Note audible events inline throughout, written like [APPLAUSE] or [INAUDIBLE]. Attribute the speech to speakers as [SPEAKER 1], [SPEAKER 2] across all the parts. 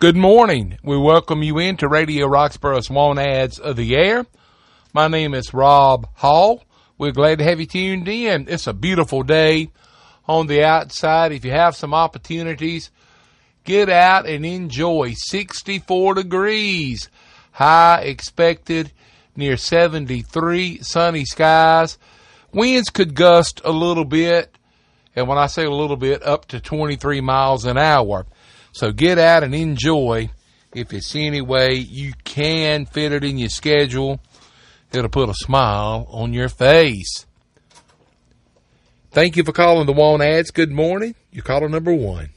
[SPEAKER 1] Good morning. We welcome you into Radio Roxboro's Want Ads of the Air. My name is Rob Hall. We're glad to have you tuned in. It's a beautiful day on the outside. If you have some opportunities, get out and enjoy 64 degrees. High expected near 73, sunny skies. Winds could gust a little bit, and when I say a little bit, up to 23 miles an hour. So get out and enjoy. If it's any way you can fit it in your schedule, it'll put a smile on your face. Thank you for calling the Want Ads. Good morning. You're caller number one.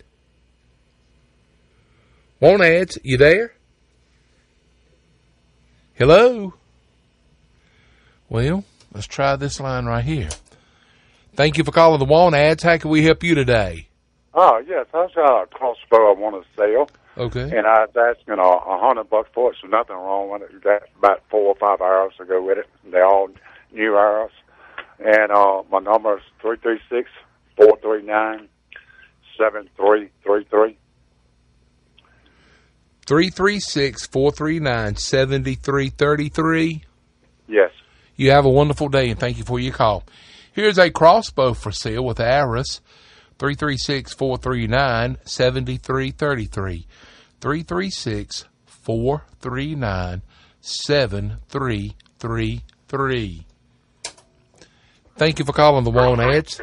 [SPEAKER 1] Want Ads, you there? Hello? Well, let's try this line right here. Thank you for calling the Want Ads. How can we help you today?
[SPEAKER 2] Oh, yes. That's a crossbow I want to sell.
[SPEAKER 1] Okay.
[SPEAKER 2] And I was asking a, a hundred bucks for it, so nothing wrong with it. Got about four or five arrows to go with it. They're all new arrows. And uh, my number is three three six four three nine seven three three three.
[SPEAKER 1] 336 439 7333.
[SPEAKER 2] Yes.
[SPEAKER 1] You have a wonderful day and thank you for your call. Here's a crossbow for sale with arrows. 336 439 7333. Thank you for calling the Want Ads.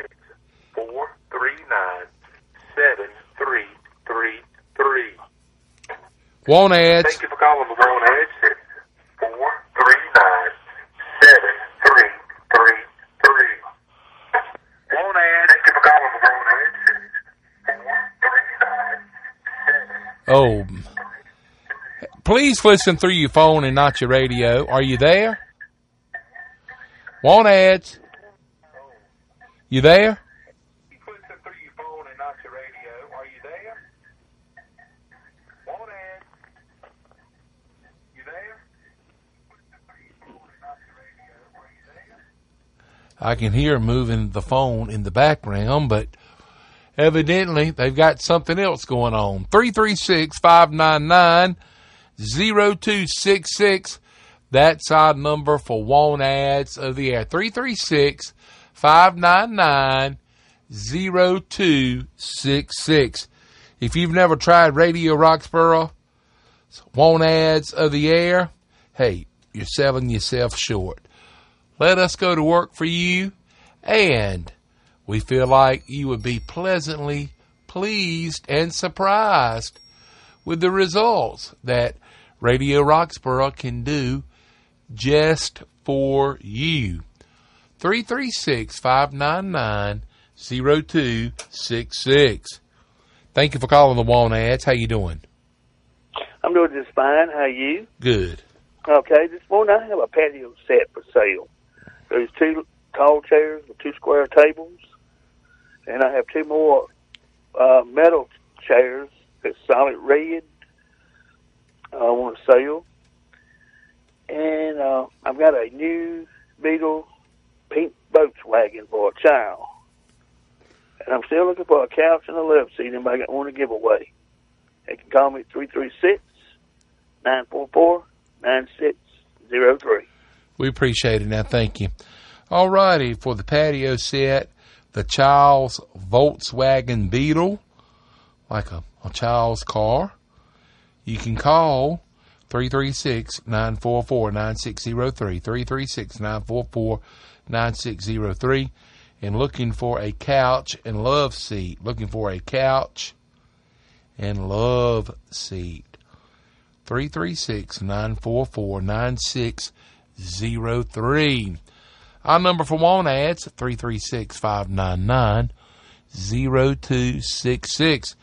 [SPEAKER 3] 439 7333.
[SPEAKER 1] Want Ads.
[SPEAKER 3] Thank you for calling the Want Ads. 439
[SPEAKER 1] Oh. Please listen through your phone and not your radio. Are you there? Want Ads. You there?
[SPEAKER 3] Listen through your phone and not your radio. Are you there? One ad. You there?
[SPEAKER 1] I can hear moving the phone in the background, but evidently they've got something else going on. 336 599 0266. That's our number for Want Ads of the Air. 336 599 0266. If you've never tried Radio Roxboro, Want Ads of the Air, hey, you're selling yourself short. Let us go to work for you, and we feel like you would be pleasantly pleased and surprised with the results that Radio Roxboro can do just for you. 336 599 0266. Thank you for calling the Want Ads. How you doing?
[SPEAKER 4] I'm doing just fine. How are you?
[SPEAKER 1] Good.
[SPEAKER 4] Okay, this morning I have a patio set for sale. There's two tall chairs with two square tables, and I have two more uh, metal chairs that's solid red. I uh, want to sell, and uh, I've got a new Beetle pink Volkswagen for a child, and I'm still looking for a couch and a love seat. Anybody got one to give away? They can call me 336 944 9603.
[SPEAKER 1] We appreciate it now. Thank you. All righty. For the patio set, the Charles Volkswagen Beetle, like a, a child's car, you can call 336 944 9603. 336 944 9603. And looking for a couch and love seat. Looking for a couch and love seat. 336 944 9603. Our number for Want Ads 336 599 0266.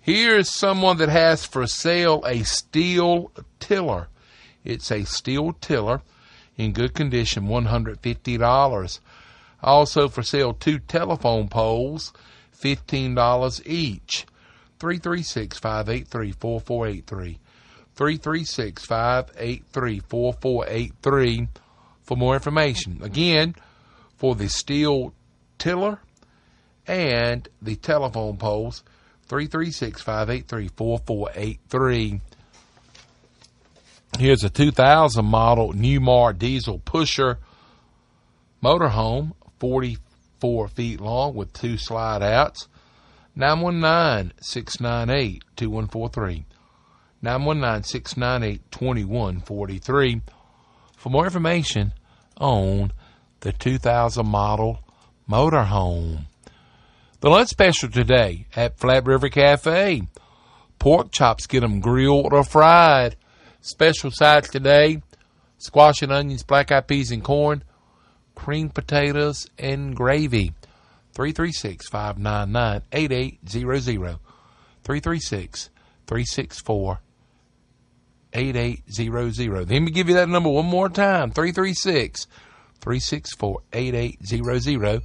[SPEAKER 1] Here's someone that has for sale a steel tiller. It's a steel tiller in good condition, $150. Also for sale, two telephone poles, $15 each. 336 583 4483. 336 583 4483 for more information. Again, for the steel tiller and the telephone poles, 336 583 4483. Here's a 2000 model Newmar diesel pusher motorhome, 44 feet long with two slide outs. 919 698 2143. 919 698 2143. For more information on the 2000 model motorhome. The lunch special today at Flat River Cafe. Pork chops, get them grilled or fried. Special sides today squash and onions, black eyed peas and corn, cream potatoes, and gravy. 336 599 8800. 336 364 8800. Let me give you that number one more time 336 364 8800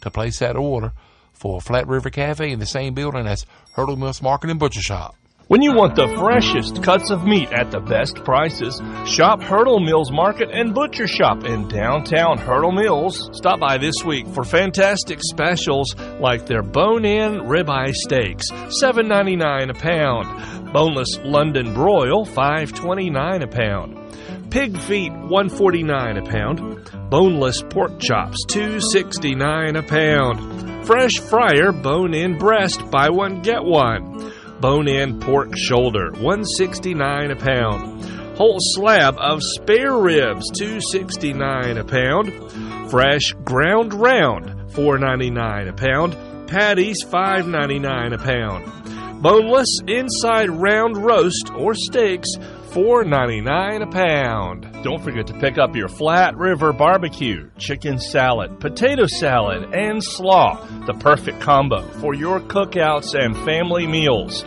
[SPEAKER 1] to place that order for Flat River Cafe in the same building as Hurdle Mills Market and Butcher Shop.
[SPEAKER 5] When you want the freshest cuts of meat at the best prices, shop Hurdle Mills Market and Butcher Shop in downtown Hurdle Mills. Stop by this week for fantastic specials like their bone-in ribeye steaks, $7.99 a pound, boneless London broil, $5.29 a pound, pig feet, 149 a pound, boneless pork chops, $2.69 a pound, fresh fryer bone-in breast, buy one get one bone-in pork shoulder, 169 a pound. Whole slab of spare ribs, 269 a pound. Fresh ground round, 4.99 a pound. Patties, 5.99 a pound. Boneless inside round roast or steaks, $4.99 a pound. Don't forget to pick up your Flat River barbecue, chicken salad, potato salad, and slaw, the perfect combo for your cookouts and family meals.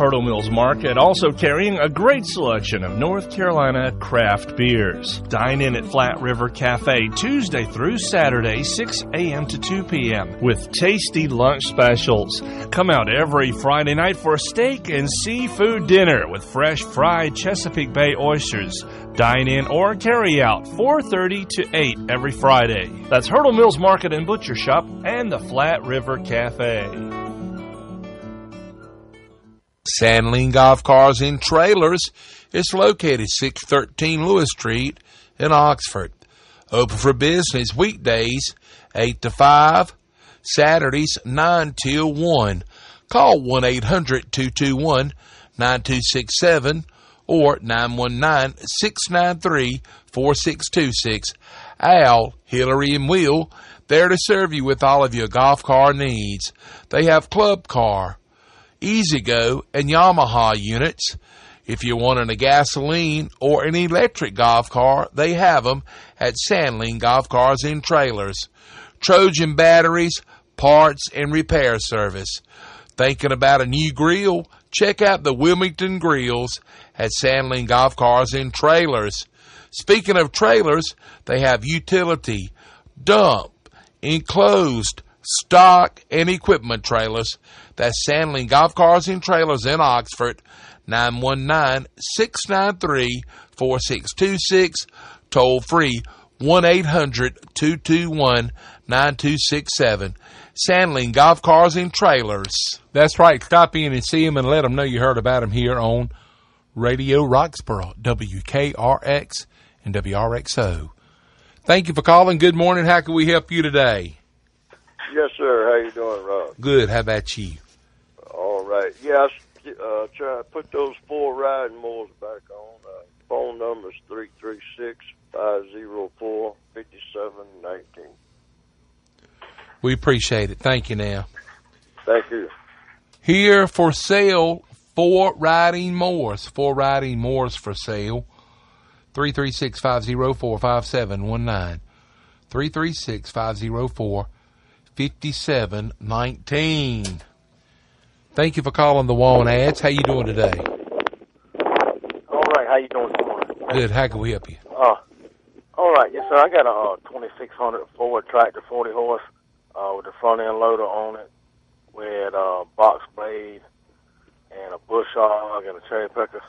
[SPEAKER 5] Hurdle Mills Market also carrying a great selection of North Carolina craft beers. Dine in at Flat River Cafe Tuesday through Saturday, 6 a.m. to 2 p.m. with tasty lunch specials. Come out every Friday night for a steak and seafood dinner with fresh fried Chesapeake Bay oysters. Dine in or carry out 4:30 to 8 every Friday. That's Hurdle Mills Market and Butcher Shop and the Flat River Cafe.
[SPEAKER 1] Sandling Golf Cars and Trailers is located 613 Lewis Street in Oxford. Open for business weekdays 8 to 5, Saturdays 9 till 1. Call 1-800-221-9267 or 919-693-4626. Al, Hillary, and Will, there to serve you with all of your golf car needs. They have club car, E-Z-GO, and Yamaha units. If you're wanting a gasoline or an electric golf car, they have them at Sandling Golf Cars and Trailers. Trojan batteries, parts, and repair service. Thinking about a new grill? Check out the Wilmington Grills at Sandling Golf Cars and Trailers. Speaking of trailers, they have utility, dump, enclosed, stock, and equipment trailers. That's Sandling Golf Cars and Trailers in Oxford, 919-693-4626, toll free 1-800-221-9267. Sandling Golf Cars and Trailers. That's right. Stop in and see them and let them know you heard about them here on Radio Roxboro, WKRX and WRXO. Thank you for calling. Good morning. How can we help you today?
[SPEAKER 6] Yes, sir. How you doing, Rob?
[SPEAKER 1] Good. How about you?
[SPEAKER 6] Right. Yes, uh, try to put those four riding mowers back on. Uh, phone number is three three six five zero four fifty seven nineteen.
[SPEAKER 1] We appreciate it. Thank you now.
[SPEAKER 6] Thank you.
[SPEAKER 1] Here for sale, four riding mowers. Four riding mowers for sale. 336 504 5719. 336 504 5719. Thank you for calling the Want Ads. How you doing today?
[SPEAKER 7] All right, how you doing this morning?
[SPEAKER 1] Good. How can we help you?
[SPEAKER 7] Uh, all right, yes, sir. I got a uh, 2600 Ford tractor, 40 horse, uh, with a front end loader on it, with a box blade and a bush hog and a cherry picker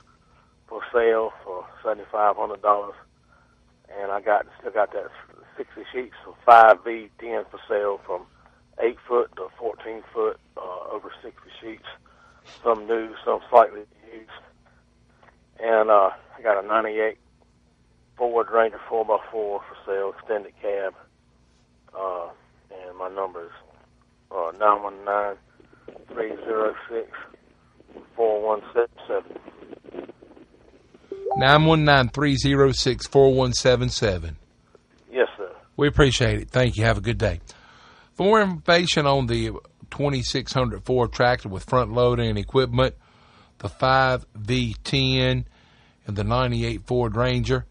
[SPEAKER 7] for sale for seventy five hundred dollars. And I got still got that 60 sheets of 5V10 for sale from 8 foot to 14 foot, uh, over 60 sheets. some new, some slightly used. And uh, I got a 98 Ford Ranger 4x4 for sale, extended cab. Uh, and my number is uh, 919 306 4177.
[SPEAKER 1] 919-306-4177.
[SPEAKER 7] Yes, sir.
[SPEAKER 1] We appreciate it. Thank you. Have a good day. For more information on the 2600 Ford tractor with front loading and equipment, the 5V10 and the 98 Ford Ranger,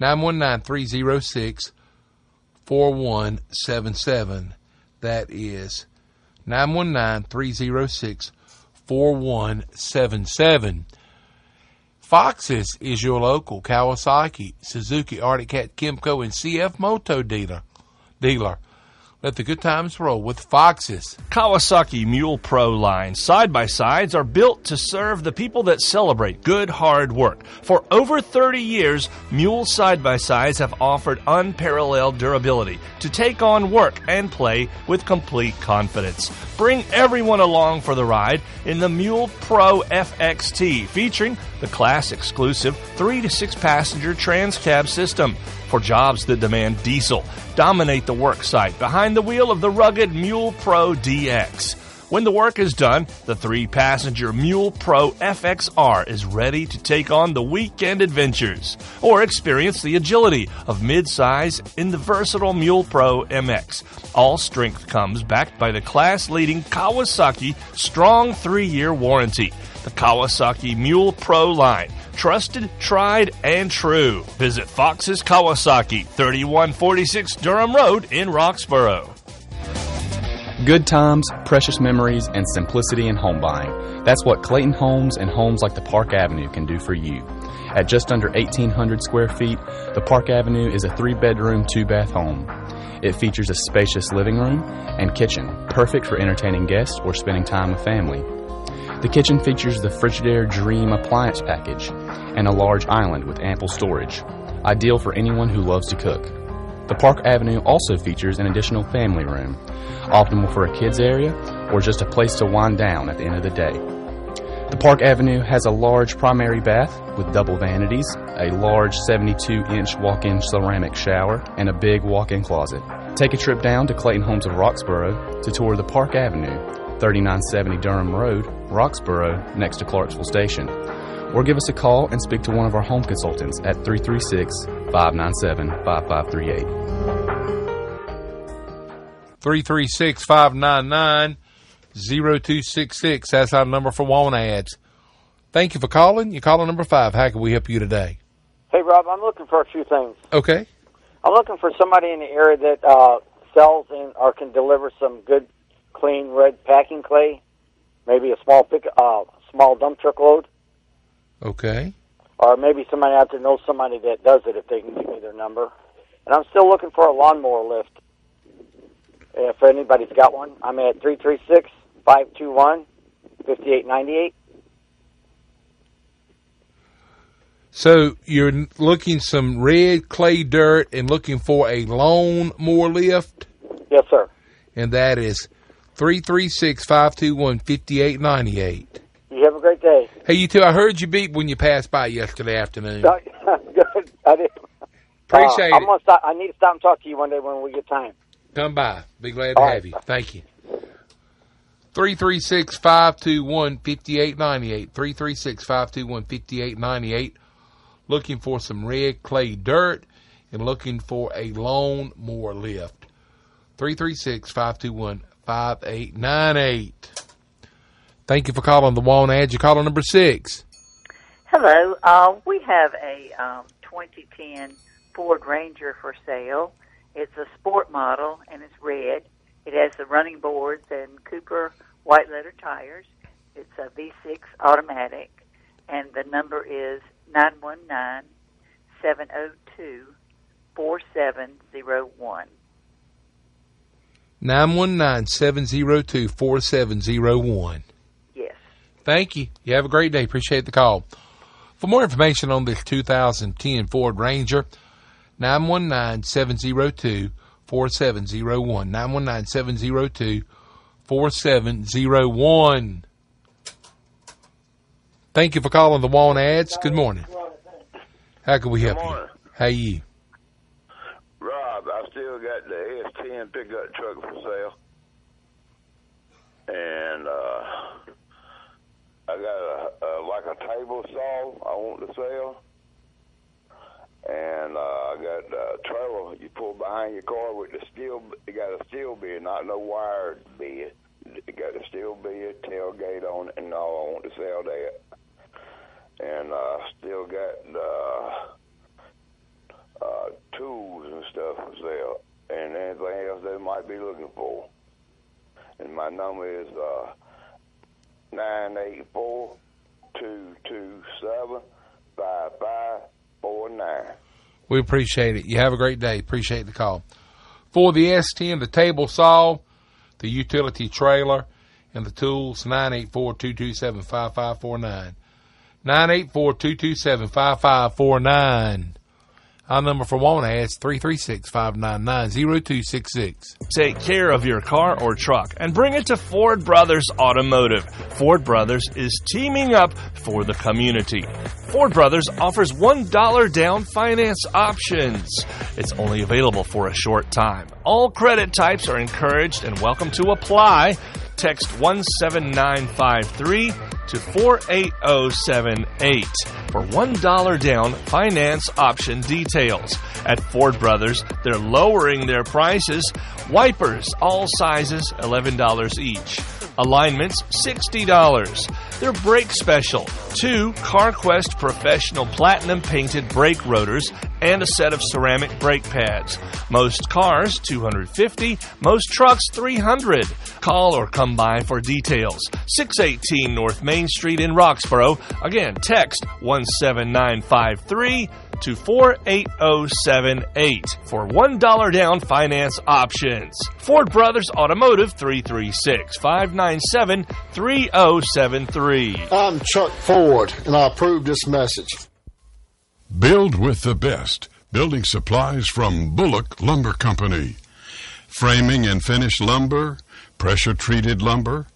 [SPEAKER 1] 919-306-4177. That is 919-306-4177. Fox's is your local Kawasaki, Suzuki, Arctic Cat, Kymco, and CF Moto dealer. Dealer. Let the good times roll with Foxes.
[SPEAKER 5] Kawasaki Mule Pro line side by sides are built to serve the people that celebrate good hard work. For over 30 years, Mule side by sides have offered unparalleled durability to take on work and play with complete confidence. Bring everyone along for the ride in the Mule Pro FXT featuring the class exclusive 3 to 6 passenger trans cab system for jobs that demand diesel. Dominate the work site behind the wheel of the rugged Mule Pro DX. When the work is done, the three passenger Mule Pro FXR is ready to take on the weekend adventures or experience the agility of midsize in the versatile Mule Pro MX. All strength comes backed by the class leading Kawasaki strong three year warranty. The Kawasaki Mule Pro line. Trusted, tried, and true. Visit Fox's Kawasaki, 3146 Durham Road in Roxboro.
[SPEAKER 8] Good times, precious memories, and simplicity in home buying. That's what Clayton Homes and homes like the Park Avenue can do for you. At just under 1,800 square feet, the Park Avenue is a three bedroom, two bath home. It features a spacious living room and kitchen, perfect for entertaining guests or spending time with family. The kitchen features the Frigidaire Dream appliance package and a large island with ample storage, ideal for anyone who loves to cook. The Park Avenue also features an additional family room, optimal for a kids area or just a place to wind down at the end of the day. The Park Avenue has a large primary bath with double vanities, a large 72 inch walk in ceramic shower, and a big walk in closet. Take a trip down to Clayton Homes of Roxboro to tour the Park Avenue, 3970 Durham Road, Roxboro, next to Clarksville Station. Or give us a call and speak to one of our home consultants at 336 597 5538.
[SPEAKER 1] 336 599 0266. That's our number for want ads. Thank you for calling. You're calling number five. How can we help you today?
[SPEAKER 9] Hey, Rob, I'm looking for a few things.
[SPEAKER 1] Okay.
[SPEAKER 9] I'm looking for somebody in the area that uh, sells and or can deliver some good, clean red packing clay. Maybe a small pick, uh, small dump truck load,
[SPEAKER 1] Okay.
[SPEAKER 9] or maybe somebody out there knows somebody that does it. If they can give me their number, and I'm still looking for a lawnmower lift. If anybody's got one, I'm at three three six five two one fifty eight ninety eight.
[SPEAKER 1] So you're looking some red clay dirt and looking for a lawn mower lift,
[SPEAKER 9] Yes, sir.
[SPEAKER 1] and that is 336 521 5898.
[SPEAKER 9] You have a great day.
[SPEAKER 1] Hey, you two, I heard you beep when you passed by yesterday afternoon. [LAUGHS]
[SPEAKER 9] Good. I did.
[SPEAKER 1] Appreciate
[SPEAKER 9] uh, I'm
[SPEAKER 1] it.
[SPEAKER 9] gonna stop. I need to stop and talk to you one day when we get time.
[SPEAKER 1] Come by. Be glad to
[SPEAKER 9] All
[SPEAKER 1] have
[SPEAKER 9] right.
[SPEAKER 1] you. Thank you. 336 521 5898. 336 521 5898. Looking for some red clay dirt and looking for a lawn mower lift. 336 521 5898. Thank you for calling the Want Ad. You're calling number six.
[SPEAKER 10] Hello. Uh, we have a um, 2010 Ford Ranger for sale. It's a sport model and it's red. It has the running boards and Cooper white letter tires. It's a V6 automatic, and the number is 919 702 4701.
[SPEAKER 1] 919 702 4701.
[SPEAKER 10] Yes.
[SPEAKER 1] Thank you. You have a great day. Appreciate the call. For more information on this 2010 Ford Ranger, 919-702-4701. 919-702-4701. Thank you for calling the Want Ads. Good morning. How can we help you? How you?
[SPEAKER 11] I still got the S10 pickup truck for sale. And uh, I got a, a like a table saw I want to sell. And uh, I got a trailer you pull behind your car with the steel. It got a steel bed, not no wired bed. It got a steel bed, tailgate on it, and all. I want to sell that. And uh, still got uh, uh, tools and stuff for sale, and anything else they might be looking for. And my number is uh, nine eight four two two seven five five four nine.
[SPEAKER 1] We appreciate it. You have a great day. Appreciate the call. For the S10, the table saw, the utility trailer, and the tools, 984-227-5549. 984-227-5549. Our number for Want Ads, 336-599-0266.
[SPEAKER 5] Take care of your car or truck and bring it to Ford Brothers Automotive. Ford Brothers is teaming up for the community. Ford Brothers offers $1 down finance options. It's only available for a short time. All credit types are encouraged and welcome to apply. Text 17953 to 48078 for $1 down finance option details. At Ford Brothers, they're lowering their prices. Wipers, all sizes, $11 each. Alignments, $60. Their brake special, two CarQuest Professional Platinum painted brake rotors and a set of ceramic brake pads. Most cars, 250, most trucks, 300. Call or come by for details. 618 North Main Street in Roxboro. Again, text 17953 to 48078 for $1 down finance options. Ford Brothers Automotive 336 597 3073.
[SPEAKER 12] I'm Chuck Ford, and I approve this message.
[SPEAKER 13] Build with the best. Building supplies from Bullock Lumber Company. Framing and finished lumber, pressure treated lumber.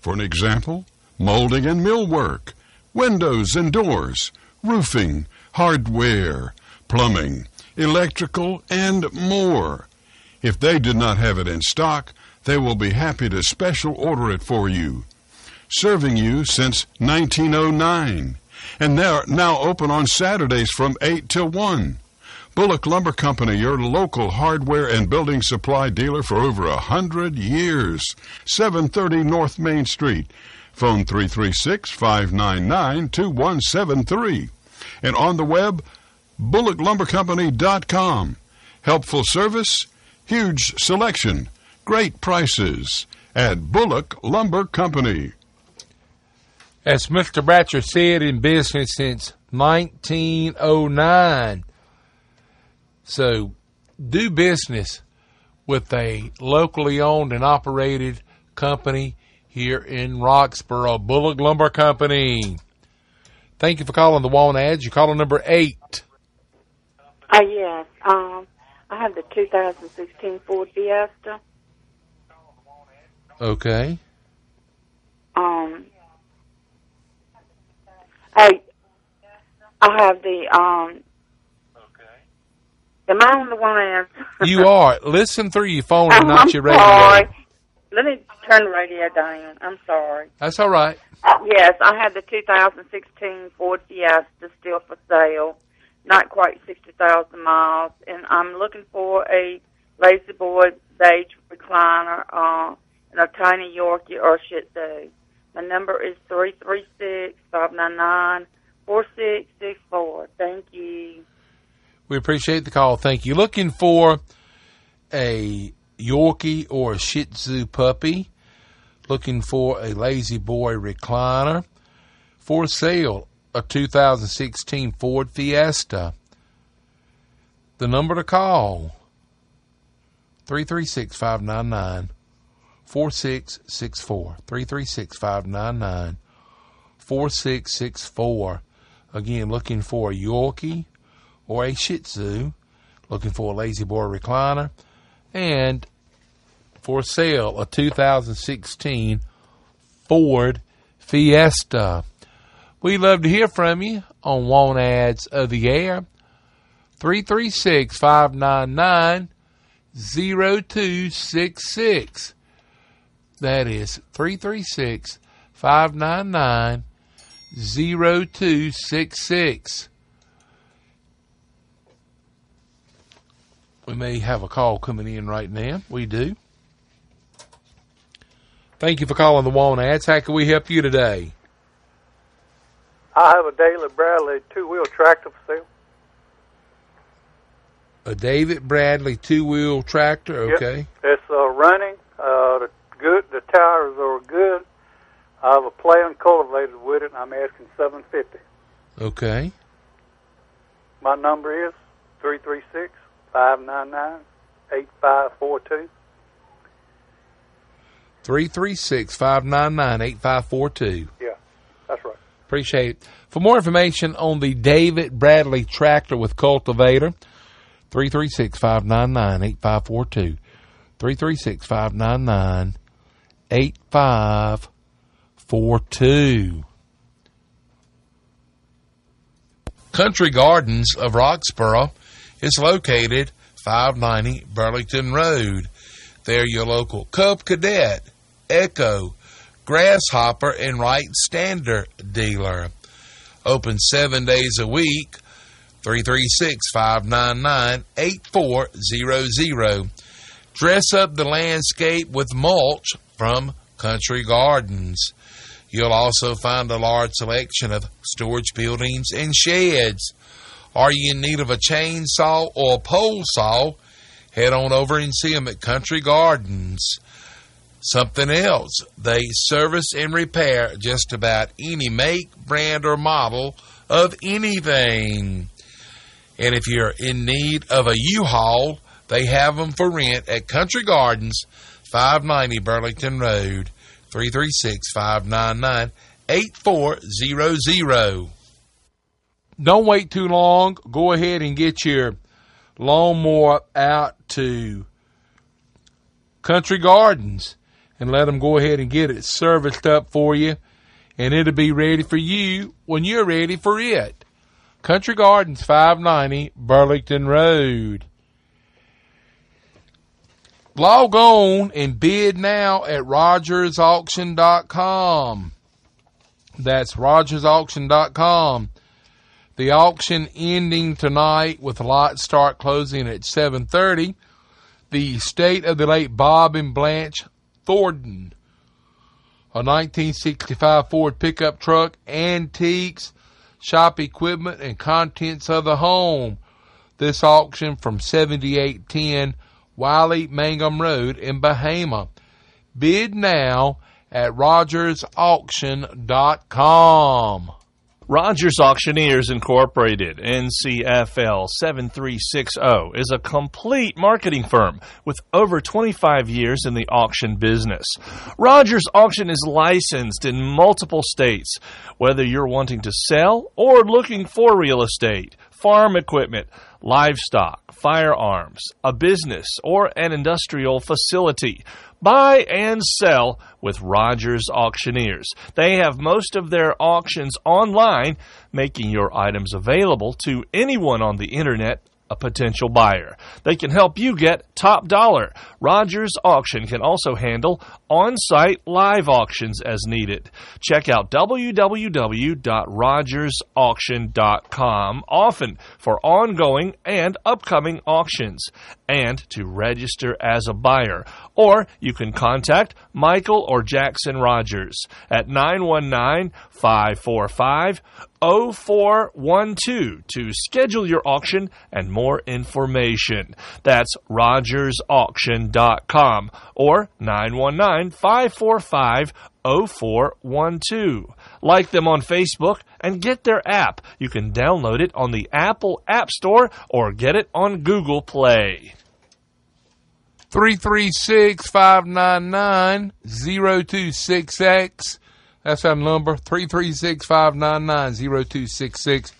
[SPEAKER 13] For an example, molding and millwork, windows and doors, roofing, hardware, plumbing, electrical, and more. If they did not have it in stock, they will be happy to special order it for you. Serving you since 1909. And they're now open on Saturdays from 8 till 1. Bullock Lumber Company, your local hardware and building supply dealer for over a hundred years. 730 North Main Street. Phone 336-599-2173. And on the web, bullocklumbercompany.com. Helpful service, huge selection, great prices at Bullock Lumber Company.
[SPEAKER 1] As Mr. Bratcher said, in business since 1909. So do business with a locally owned and operated company here in Roxboro, Bullock Lumber Company. Thank you for calling the Want Ads. You're calling number eight.
[SPEAKER 14] Uh, yes. Um, I have the 2016 Ford Fiesta.
[SPEAKER 1] Okay.
[SPEAKER 14] Um, I I have the um. Am I on the one ads?
[SPEAKER 1] You are. Listen through your phone and [LAUGHS] not
[SPEAKER 14] I'm
[SPEAKER 1] your radio.
[SPEAKER 14] sorry. Let me turn the radio down. I'm sorry.
[SPEAKER 1] That's all right.
[SPEAKER 14] Yes, I have the 2016 Ford Fiesta still for sale. Not quite 60,000 miles. And I'm looking for a La-Z-Boy beige recliner uh, and a tiny Yorkie or Shih Tzu. My number is three three six five nine nine four six six four. Thank you.
[SPEAKER 1] We appreciate the call. Thank you. Looking for a Yorkie or a Shih Tzu puppy. Looking for a La-Z-Boy recliner. For sale, a 2016 Ford Fiesta. The number to call 336 599 4664. 336 599 4664. Again, looking for a Yorkie or a Shih Tzu, looking for a La-Z-Boy recliner, and for sale a 2016 Ford Fiesta. We love to hear from you on Want Ads of the Air. 336 599 0266. That is 336 599 0266. We may have a call coming in right now. We do. Thank you for calling the Want Ads. How can we help you today?
[SPEAKER 15] I have a David Bradley two wheel tractor for sale.
[SPEAKER 1] A David Bradley two wheel tractor.
[SPEAKER 15] Yep.
[SPEAKER 1] Okay.
[SPEAKER 15] It's uh, running. Uh, the good. The tires are good. I have a plan cultivated with it. and I'm asking seven fifty.
[SPEAKER 1] Okay.
[SPEAKER 15] My number is three three six five nine nine eight five four two.
[SPEAKER 1] 336 599 8542.
[SPEAKER 15] Yeah, that's right.
[SPEAKER 1] Appreciate it. For more information on the David Bradley tractor with cultivator, 336 599 8542. 336 599 8542. Country Gardens of Roxboro is located 590 Burlington Road. They're your local Cub Cadet, Echo, Grasshopper, and Wright Stander dealer. Open seven days a week. 336 599 8400. Dress up the landscape with mulch from Country Gardens. You'll also find a large selection of storage buildings and sheds. Are you in need of a chainsaw or a pole saw? Head on over and see them at Country Gardens. Something else, they service and repair just about any make, brand, or model of anything. And if you're in need of a U-Haul, they have them for rent at Country Gardens, 590 Burlington Road, 336 599 8400. Don't wait too long. Go ahead and get your lawnmower out to Country Gardens and let them go ahead and get it serviced up for you, and it'll be ready for you when you're ready for it. Country Gardens, 590 Burlington Road. Log on and bid now at rogersauction.com. That's rogersauction.com. The auction ending tonight with lights start closing at 7:30. The estate of the late Bob and Blanche Thornton, a 1965 Ford pickup truck, antiques, shop equipment, and contents of the home. This auction from 7810 Wiley Mangum Road in Bahama. Bid now at rogersauction.com.
[SPEAKER 5] Rogers Auctioneers Incorporated, NCFL 7360, is a complete marketing firm with over 25 years in the auction business. Rogers Auction is licensed in multiple states. Whether you're wanting to sell or looking for real estate, farm equipment, livestock, firearms, a business, or an industrial facility. Buy and sell with Rogers Auctioneers. They have most of their auctions online, making your items available to anyone on the internet a potential buyer. They can help you get top dollar. Rogers Auction can also handle on site live auctions as needed. Check out www.rogersauction.com often for ongoing and upcoming auctions and to register as a buyer. Or you can contact Michael or Jackson Rogers at 919 545 0412 to schedule your auction and more information. That's rogersauction.com or 919 545 0412. Like them on Facebook and get their app. You can download it on the Apple App Store or get it on Google Play.
[SPEAKER 1] 336 599 0266. That's our number, 336 599 0266.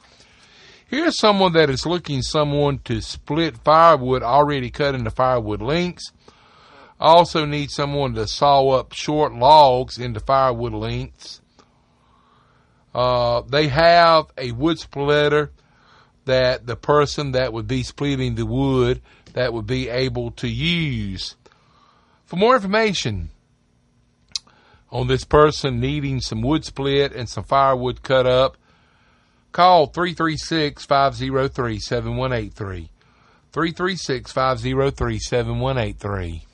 [SPEAKER 1] Here's someone that is looking someone to split firewood already cut into firewood lengths. Also need someone to saw up short logs into firewood lengths. Uh, they have a wood splitter that the person that would be splitting the wood that would be able to use. For more information on this person needing some wood split and some firewood cut up, call 336 503 7183. 336 503 7183.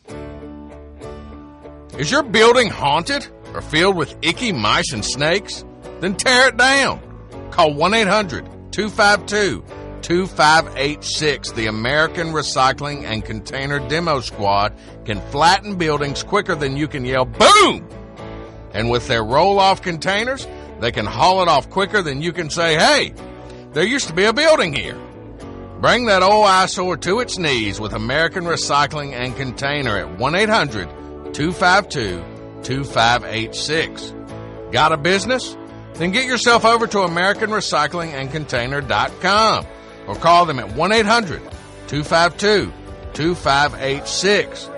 [SPEAKER 16] Is your building haunted or filled with icky mice and snakes? Then tear it down. Call 1 800 252 2586. The American Recycling and Container Demo Squad can flatten buildings quicker than you can yell boom! And with their roll off containers, they can haul it off quicker than you can say, hey, there used to be a building here. Bring that old eyesore to its knees with American Recycling and Container at 1 800 252 2586. Got a business? Then get yourself over to AmericanRecyclingAndContainer.com or call them at 1 800 252 2586.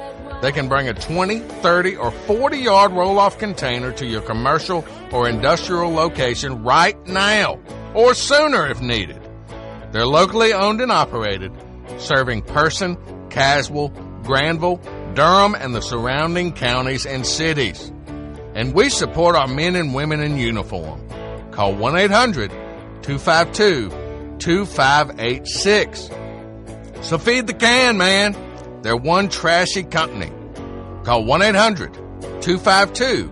[SPEAKER 16] They can bring a 20, 30, or 40 yard roll off container to your commercial or industrial location right now or sooner if needed. They're locally owned and operated, serving Person, Caswell, Granville, Durham, and the surrounding counties and cities. And we support our men and women in uniform. Call 1 800 252 2586. So feed the can, man. They're one trashy company. Call 1 800 252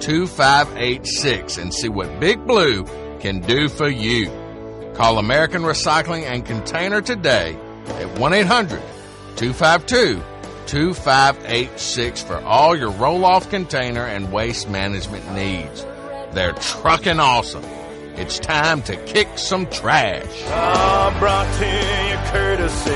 [SPEAKER 16] 2586 and see what Big Blue can do for you. Call American Recycling and Container today at 1 800 252 2586 for all your roll off container and waste management needs. They're trucking awesome. It's time to kick some trash.
[SPEAKER 17] Ah, brought to you courtesy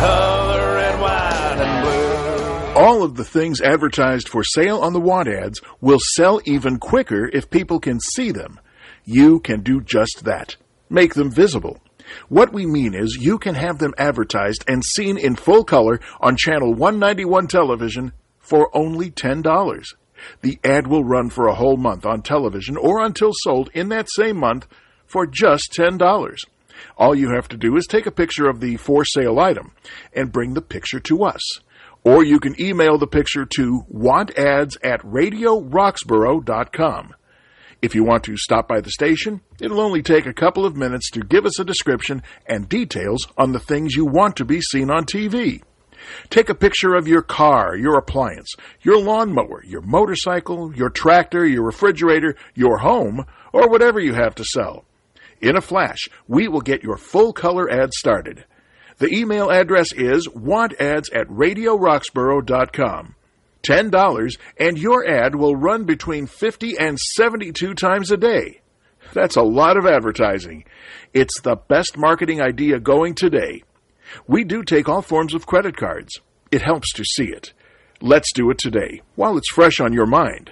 [SPEAKER 17] of the red, white, and blue.
[SPEAKER 18] All of the things advertised for sale on the want ads will sell even quicker if people can see them. You can do just that. Make them visible. What we mean is you can have them advertised and seen in full color on channel 191 television for only $10. The ad will run for a whole month on television or until sold in that same month for just $10. All you have to do is take a picture of the for sale item and bring the picture to us. Or you can email the picture to wantads at radioroxboro.com. If you want to stop by the station, it'll only take a couple of minutes to give us a description and details on the things you want to be seen on TV. Take a picture of your car, your appliance, your lawnmower, your motorcycle, your tractor, your refrigerator, your home, or whatever you have to sell. In a flash, we will get your full color ad started. The email address is wantads at radioroxboro.com. $10 and your ad will run between 50 and 72 times a day. That's a lot of advertising. It's the best marketing idea going today. We do take all forms of credit cards. It helps to see it. Let's do it today while it's fresh on your mind.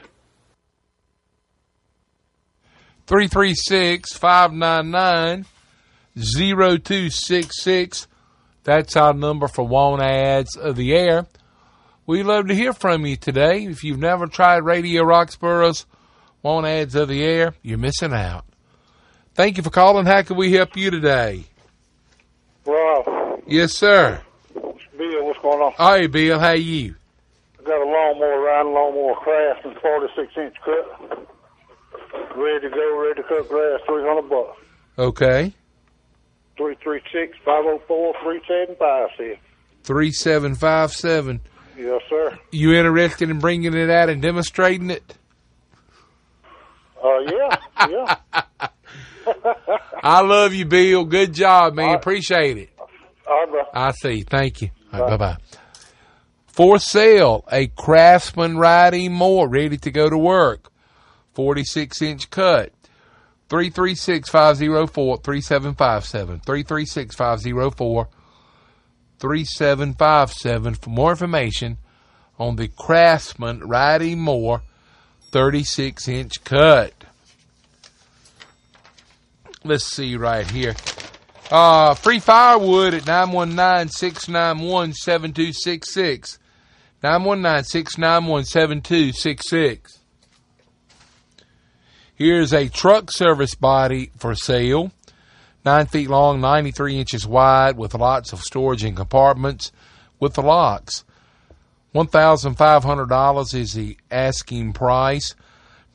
[SPEAKER 1] 336 599 0266. That's our number for Want Ads of the Air. We'd love to hear from you today. If you've never tried Radio Roxboro's Want Ads of the Air, you're missing out. Thank you for calling. How can we help you today? Yes, sir.
[SPEAKER 19] Bill, what's going on?
[SPEAKER 1] Hey, Bill, how you?
[SPEAKER 19] I got a lawnmower riding lawnmower Craftsman, 46 inch cut. Ready to go, ready to cut grass, 300 bucks.
[SPEAKER 1] Okay.
[SPEAKER 19] 336 504 3756.
[SPEAKER 1] 3757.
[SPEAKER 19] Yes, sir.
[SPEAKER 1] You interested in bringing it out and demonstrating it?
[SPEAKER 19] Uh, yeah, yeah. [LAUGHS]
[SPEAKER 1] I love you, Bill. Good job, man. Appreciate it.
[SPEAKER 19] All right, bro.
[SPEAKER 1] I see. Thank you. Bye bye. For sale, a Craftsman riding mower ready to go to work. 46 inch cut. 336 504 3757. 336 504 3757 for more information on the Craftsman riding mower 36 inch cut. Let's see right here. Uh, free firewood at 919-691-7266. 919-691-7266. Here's a truck service body for sale. Nine feet long, 93 inches wide, with lots of storage and compartments with the locks. $1,500 is the asking price.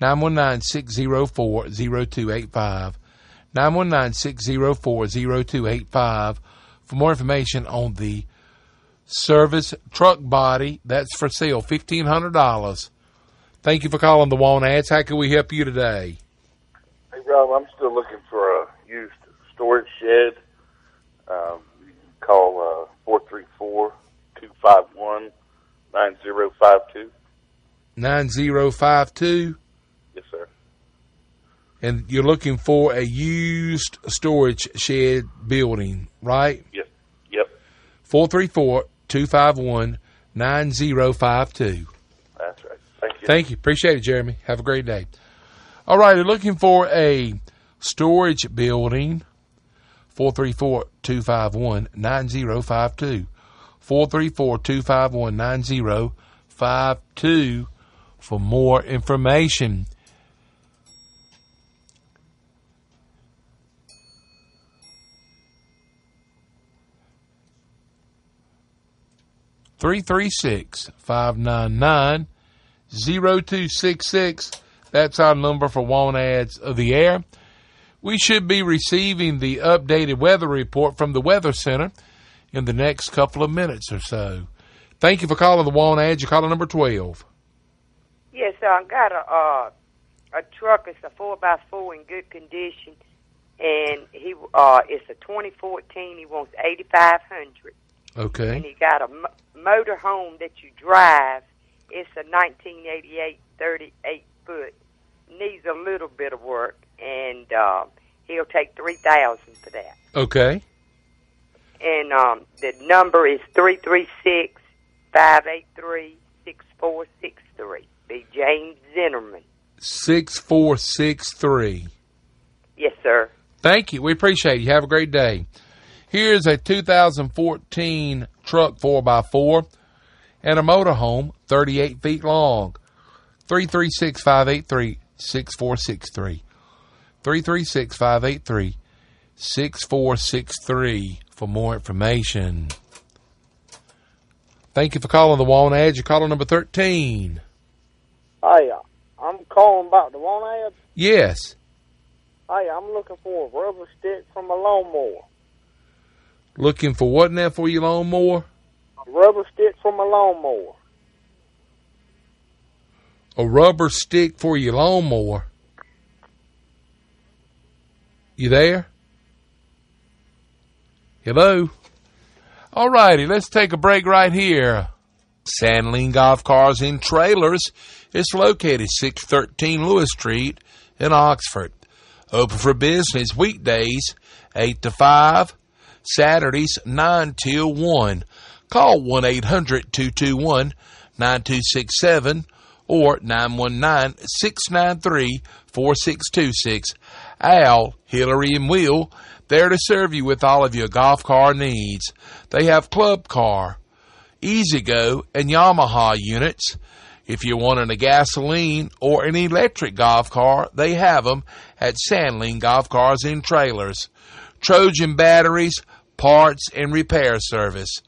[SPEAKER 1] 919-604-0285. 919-604-0285 for more information on the service truck body that's for sale, $1,500. Thank you for calling the Want Ads. How can we help you today?
[SPEAKER 20] Hey, Rob, I'm still looking for a used storage shed. Um, you can call uh, 434 251 9052.
[SPEAKER 1] 9052.
[SPEAKER 20] Yes, sir.
[SPEAKER 1] And you're looking for a used storage shed building, right?
[SPEAKER 20] Yes. Yep.
[SPEAKER 1] 434 251 9052.
[SPEAKER 20] That's right. Thank you.
[SPEAKER 1] Thank you. Appreciate it, Jeremy. Have a great day. All right, you're looking for a storage building. 434 251 9052. 434 251 9052 for more information. Three three six five nine nine zero two six six. That's our number for Want Ads of the Air. We should be receiving the updated weather report from the Weather Center in the next couple of minutes or so. Thank you for calling the Want Ads. You're calling number 12.
[SPEAKER 21] Yes, sir. I got a uh, a truck. It's a four by four in good condition, and he uh, it's a 2014. He wants 8,500,
[SPEAKER 1] Okay.
[SPEAKER 21] and he got a mo- motor home that you drive. It's a 1988 38 foot. Needs a little bit of work, and uh, he'll take 3,000 for that.
[SPEAKER 1] Okay.
[SPEAKER 21] And um, the number is three three six five eight three six four six three. Be James Zinnerman.
[SPEAKER 1] 6463.
[SPEAKER 21] Yes, sir.
[SPEAKER 1] Thank you. We appreciate you. Have a great day. Here's a 2014 truck 4x4 and a motorhome 38 feet long. 336 583 6463. 336 583 6463 for more information. Thank you for calling the Want Ads. You're calling number 13.
[SPEAKER 22] Hey, I'm calling about the one ad.
[SPEAKER 1] Yes.
[SPEAKER 22] Hey, I'm looking for a rubber stick from a lawnmower.
[SPEAKER 1] Looking for what now for your lawnmower?
[SPEAKER 22] A rubber stick for a lawnmower.
[SPEAKER 1] A rubber stick for your lawnmower. You there? Hello? All righty, let's take a break right here. Sandling Golf Cars and Trailers is located 613 Lewis Street in Oxford. Open for business weekdays 8 to 5, Saturdays 9 till 1. Call 1-800-221-9267 or 919-693-4626. Al, Hillary, and Will, there to serve you with all of your golf car needs. They have club car, E-Z-GO, and Yamaha units. If you're wanting a gasoline or an electric golf car, they have them at Sandling Golf Cars and Trailers. Trojan batteries, parts, and repair service.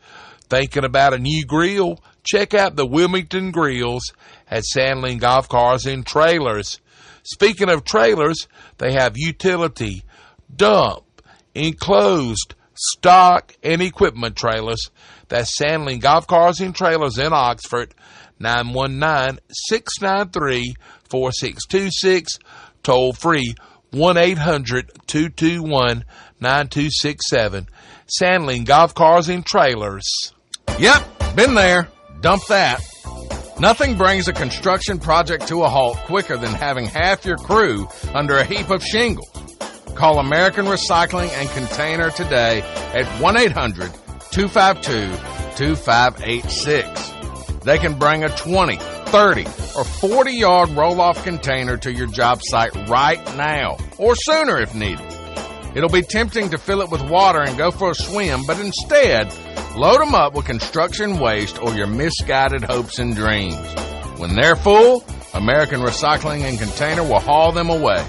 [SPEAKER 1] Thinking about a new grill? Check out the Wilmington Grills at Sandling Golf Cars and Trailers. Speaking of trailers, they have utility, dump, enclosed, stock, and equipment trailers. That's Sandling Golf Cars and Trailers in Oxford, 919-693-4626, toll free 1-800-221-9267. Sandling Golf Cars and Trailers.
[SPEAKER 16] Yep, been there. Dump that. Nothing brings a construction project to a halt quicker than having half your crew under a heap of shingles. Call American Recycling and Container today at 1 800 252 2586. They can bring a 20, 30, or 40 yard roll off container to your job site right now, or sooner if needed. It'll be tempting to fill it with water and go for a swim, but instead, load them up with construction waste or your misguided hopes and dreams. When they're full, American Recycling and Container will haul them away.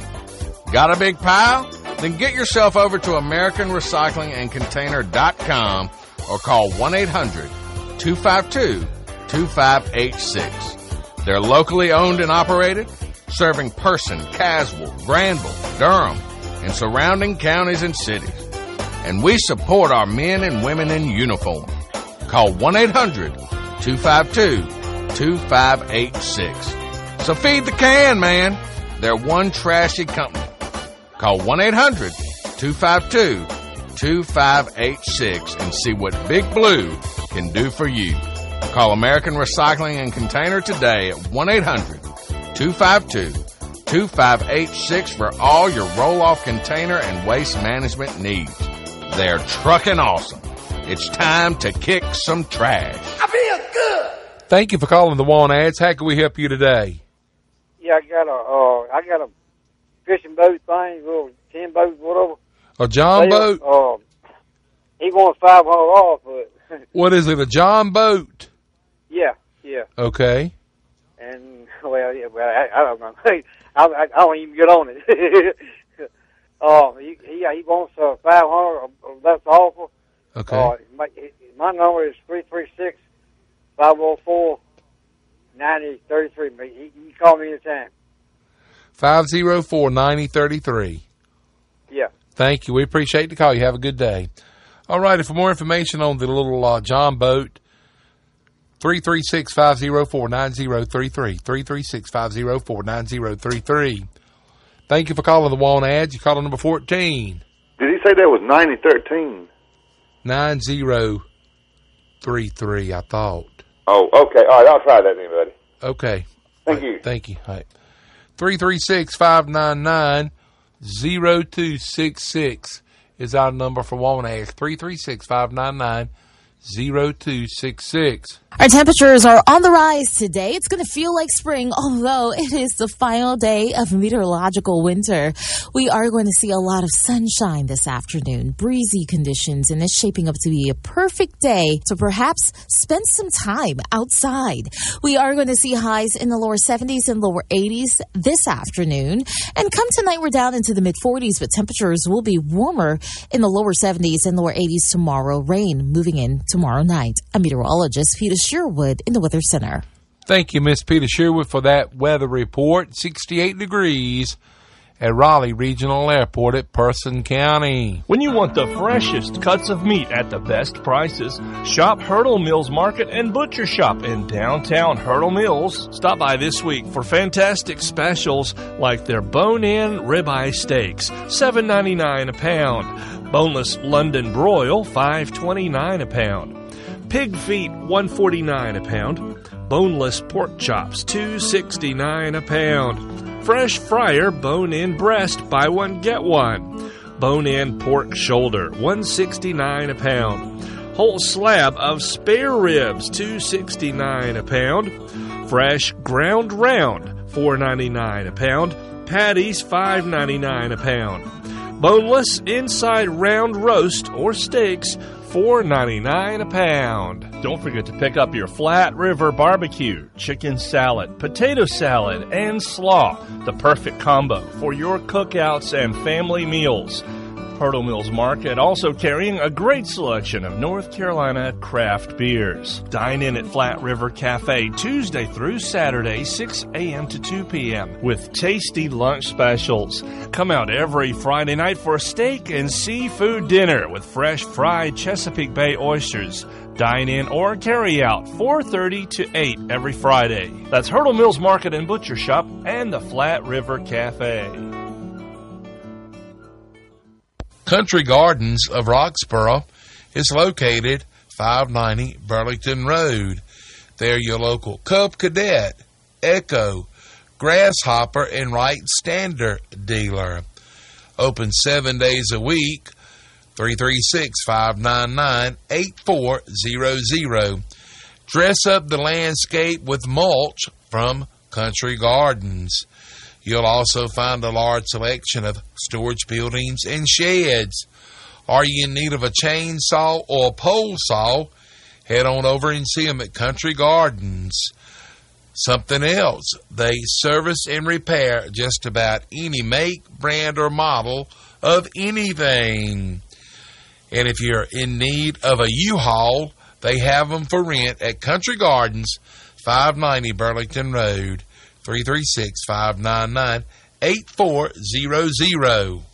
[SPEAKER 16] Got a big pile? Then get yourself over to AmericanRecyclingAndContainer.com or call 1-800-252-2586. They're locally owned and operated, serving Person, Caswell, Granville, Durham, and surrounding counties and cities. And we support our men and women in uniform. Call 1-800-252-2586. So feed the can, man. They're one trashy company. Call 1-800-252-2586 and see what Big Blue can do for you. Call American Recycling and Container today at 1-800-252-2586 for all your roll-off container and waste management needs. They're trucking awesome. It's time to kick some trash.
[SPEAKER 23] I feel good.
[SPEAKER 1] Thank you for calling the Want Ads. How can we help you today?
[SPEAKER 23] Yeah, I got a uh, I got a fishing boat thing, little ten boat, whatever.
[SPEAKER 1] A John
[SPEAKER 23] Sale,
[SPEAKER 1] boat?
[SPEAKER 23] Uh, he wants five hundred off, but [LAUGHS]
[SPEAKER 1] What is it? A John boat?
[SPEAKER 23] yeah, yeah.
[SPEAKER 1] Okay.
[SPEAKER 23] And well, yeah, well, I, I don't know. [LAUGHS] I, I, I don't even get on it. uh, [LAUGHS] he, he he wants uh, five hundred. Uh, that's awful.
[SPEAKER 1] Okay.
[SPEAKER 23] Uh, my, my number is three three six five zero four ninety thirty three. He, can call me anytime.
[SPEAKER 1] 504-9033.
[SPEAKER 23] Yeah.
[SPEAKER 1] Thank you. We appreciate the call. You have a good day. All right. And for more information on the little uh, John boat, 336-504-9033. 336-504-9033. Thank you for calling the Want Ads. You called on number 14.
[SPEAKER 24] Did he say that was 9013?
[SPEAKER 1] 9033, I thought.
[SPEAKER 24] Oh, okay. All right, I'll try that then, buddy.
[SPEAKER 1] Okay.
[SPEAKER 24] Thank
[SPEAKER 1] right,
[SPEAKER 24] you.
[SPEAKER 1] Thank you. All right. 336-599-0266 is our number for Want Ads. 336-599-0266.
[SPEAKER 25] Our temperatures are on the rise today. It's going to feel like spring, although it is the final day of meteorological winter. We are going to see a lot of sunshine this afternoon, breezy conditions, and it's shaping up to be a perfect day to perhaps spend some time outside. We are going to see highs in the lower 70s and lower 80s this afternoon. And come tonight, we're down into the mid 40s, but temperatures will be warmer in the lower 70s and lower 80s tomorrow. Rain moving in tomorrow night. A meteorologist, Peter Sherwood in the Weather Center.
[SPEAKER 1] Thank you, Miss Peter Sherwood, for that weather report. 68 degrees at Raleigh Regional Airport at Person County.
[SPEAKER 5] When you want the freshest cuts of meat at the best prices, shop Hurdle Mills Market and Butcher Shop in downtown Hurdle Mills. Stop by this week for fantastic specials like their bone-in ribeye steaks, $7.99 a pound. Boneless London broil, $5.29 a pound. Pig feet, 149 a pound. Boneless pork chops, $2.69 a pound. Fresh fryer bone-in breast, buy one get one. Bone-in pork shoulder, 169 a pound. Whole slab of spare ribs, $2.69 a pound. Fresh ground round, $4.99 a pound. Patties, $5.99 a pound. Boneless inside round roast or steaks, $4.99 a pound. Don't forget to pick up your Flat River Barbecue, chicken salad, potato salad, and slaw, the perfect combo for your cookouts and family meals. Hurdle Mills Market also carrying a great selection of North Carolina craft beers. Dine in at Flat River Cafe Tuesday through Saturday, 6 a.m. to 2 p.m. with tasty lunch specials. Come out every Friday night for a steak and seafood dinner with fresh fried Chesapeake Bay oysters. Dine in or carry out 4:30 to 8 every Friday. That's Hurdle Mills Market and Butcher Shop and the Flat River Cafe.
[SPEAKER 1] Country Gardens of Roxboro is located 590 Burlington Road. They're your local Cub Cadet, Echo, Grasshopper, and Wright Stander dealer. Open seven days a week. 336-599-8400. Dress up the landscape with mulch from Country Gardens. You'll also find a large selection of storage buildings and sheds. Are you in need of a chainsaw or a pole saw? Head on over and see them at Country Gardens. Something else, they service and repair just about any make, brand, or model of anything. And if you're in need of a U-Haul, they have them for rent at Country Gardens, 590 Burlington Road, 336 599 8400.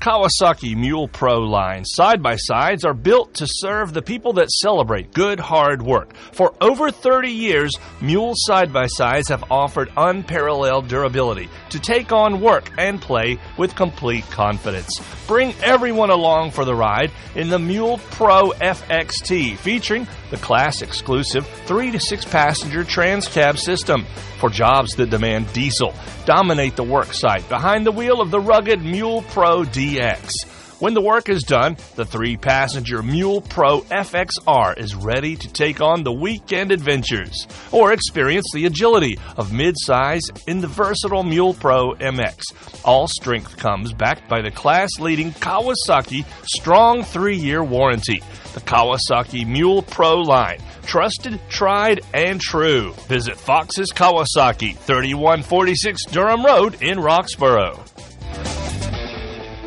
[SPEAKER 5] Kawasaki Mule Pro line side by sides are built to serve the people that celebrate good hard work. For over 30 years, Mule side by sides have offered unparalleled durability to take on work and play with complete confidence. Bring everyone along for the ride in the Mule Pro FXT featuring the class exclusive 3 to 6 passenger trans cab system for jobs that demand diesel. Dominate the work site behind the wheel of the rugged Mule Pro DX. When the work is done, the three passenger Mule Pro FXR is ready to take on the weekend adventures or experience the agility of midsize in the versatile Mule Pro MX. All strength comes backed by the class leading Kawasaki strong three year warranty. The Kawasaki Mule Pro line. Trusted, tried, and true. Visit Fox's Kawasaki, 3146 Durham Road in Roxboro.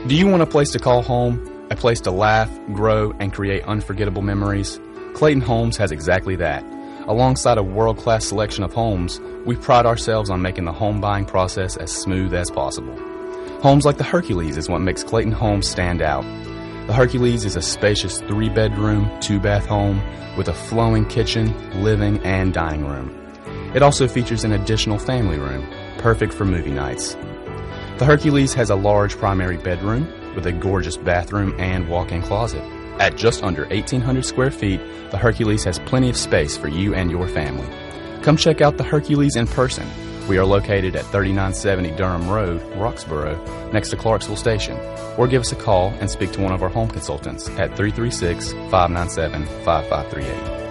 [SPEAKER 8] Do you want a place to call home? A place to laugh, grow, and create unforgettable memories? Clayton Homes has exactly that. Alongside a world class selection of homes, we pride ourselves on making the home buying process as smooth as possible. Homes like the Hercules is what makes Clayton Homes stand out. The Hercules is a spacious three bedroom, two bath home with a flowing kitchen, living, and dining room. It also features an additional family room, perfect for movie nights. The Hercules has a large primary bedroom with a gorgeous bathroom and walk in closet. At just under 1,800 square feet, the Hercules has plenty of space for you and your family. Come check out the Hercules in person. We are located at 3970 Durham Road, Roxboro, next to Clarksville Station. Or give us a call and speak to one of our home consultants at 336 597 5538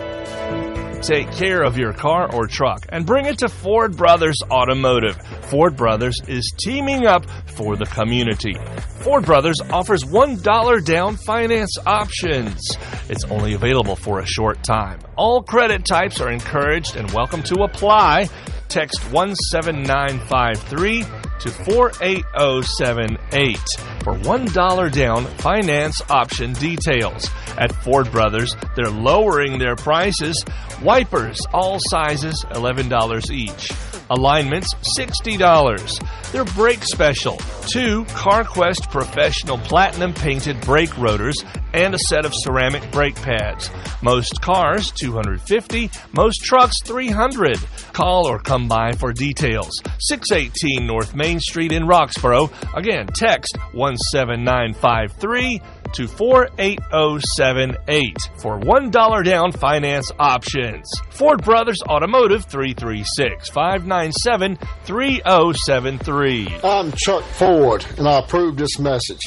[SPEAKER 5] take care of your car or truck and bring it to Ford Brothers Automotive. Ford Brothers is teaming up for the community. Ford Brothers offers $1 down finance options. It's only available for a short time. All credit types are encouraged and welcome to apply. Text 17953 to 48078 for $1 down finance option details. At Ford Brothers, they're lowering their prices. Wipers, all sizes, $11 each. Alignments, $60. Their brake special, two CarQuest Professional Platinum painted brake rotors and a set of ceramic brake pads. Most cars, 250, most trucks, 300. Call or come by for details. 618 North Main Street in Roxboro. Again, text 17953 to 48078 for $1 down finance options. Ford Brothers Automotive 336 597 3073.
[SPEAKER 12] I'm Chuck Ford, and I approve this message.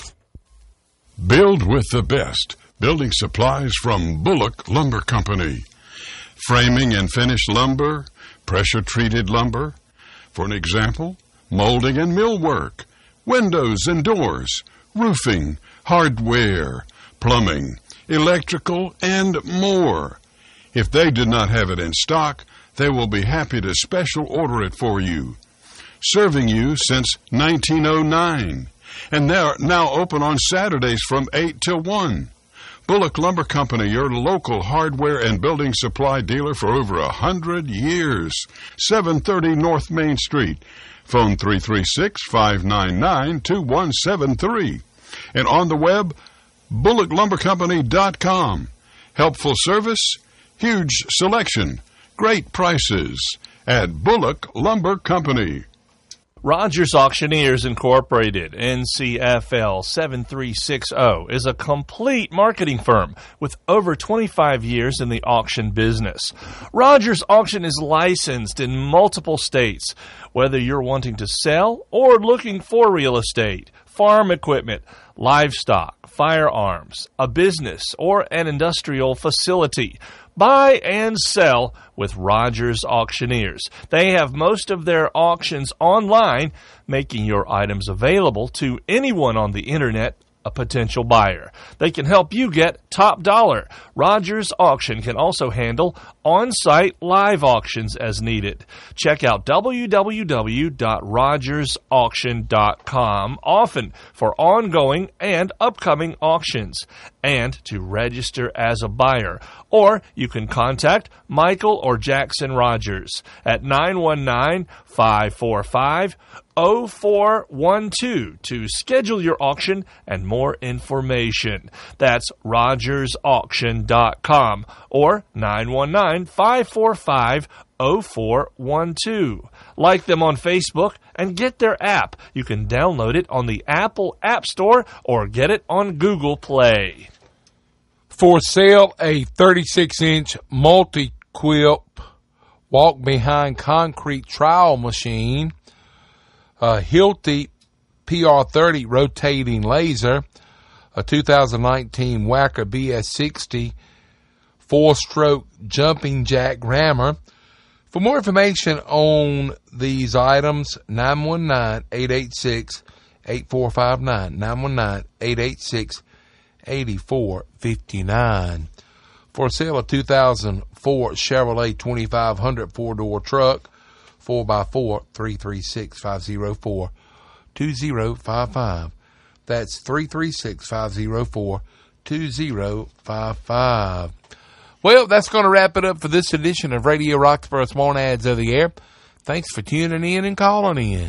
[SPEAKER 13] Build with the best. Building supplies from Bullock Lumber Company. Framing and finished lumber, pressure treated lumber. For an example, molding and millwork, windows and doors, roofing, hardware, plumbing, electrical, and more. If they did not have it in stock, they will be happy to special order it for you. Serving you since 1909, and they're now open on Saturdays from 8 till 1. Bullock Lumber Company, your local hardware and building supply dealer for over a hundred years. 730 North Main Street. Phone 336-599-2173. And on the web, bullock.lumbercompany.com. Helpful service, huge selection, great prices at Bullock Lumber Company.
[SPEAKER 5] Rogers Auctioneers Incorporated, NCFL 7360, is a complete marketing firm with over 25 years in the auction business. Rogers Auction is licensed in multiple states. Whether you're wanting to sell or looking for real estate, farm equipment, livestock, firearms, a business, or an industrial facility, Buy and sell with Rogers Auctioneers. They have most of their auctions online, making your items available to anyone on the internet a potential buyer. They can help you get top dollar. Rogers Auction can also handle on site live auctions as needed. Check out www.rogersauction.com often for ongoing and upcoming auctions and to register as a buyer. Or you can contact Michael or Jackson Rogers at 919 545 0412 to schedule your auction and more information. That's rogersauction.com or 919 545 0412. Like them on Facebook and get their app. You can download it on the Apple App Store or get it on Google Play.
[SPEAKER 1] For sale, a 36 inch multi quilp walk behind concrete trowel machine, a Hilti PR30 rotating laser, a 2019 Wacker BS60 four stroke jumping jack rammer. For more information on these items, 919 886 8459. 919 886 8459. For sale, a 2004 Chevrolet 2500 four door truck, 4x4 336 504 2055. That's 336 504 2055. Well, that's going to wrap it up for this edition of Radio Roxboro's Morning Ads of the Air. Thanks for tuning in and calling in.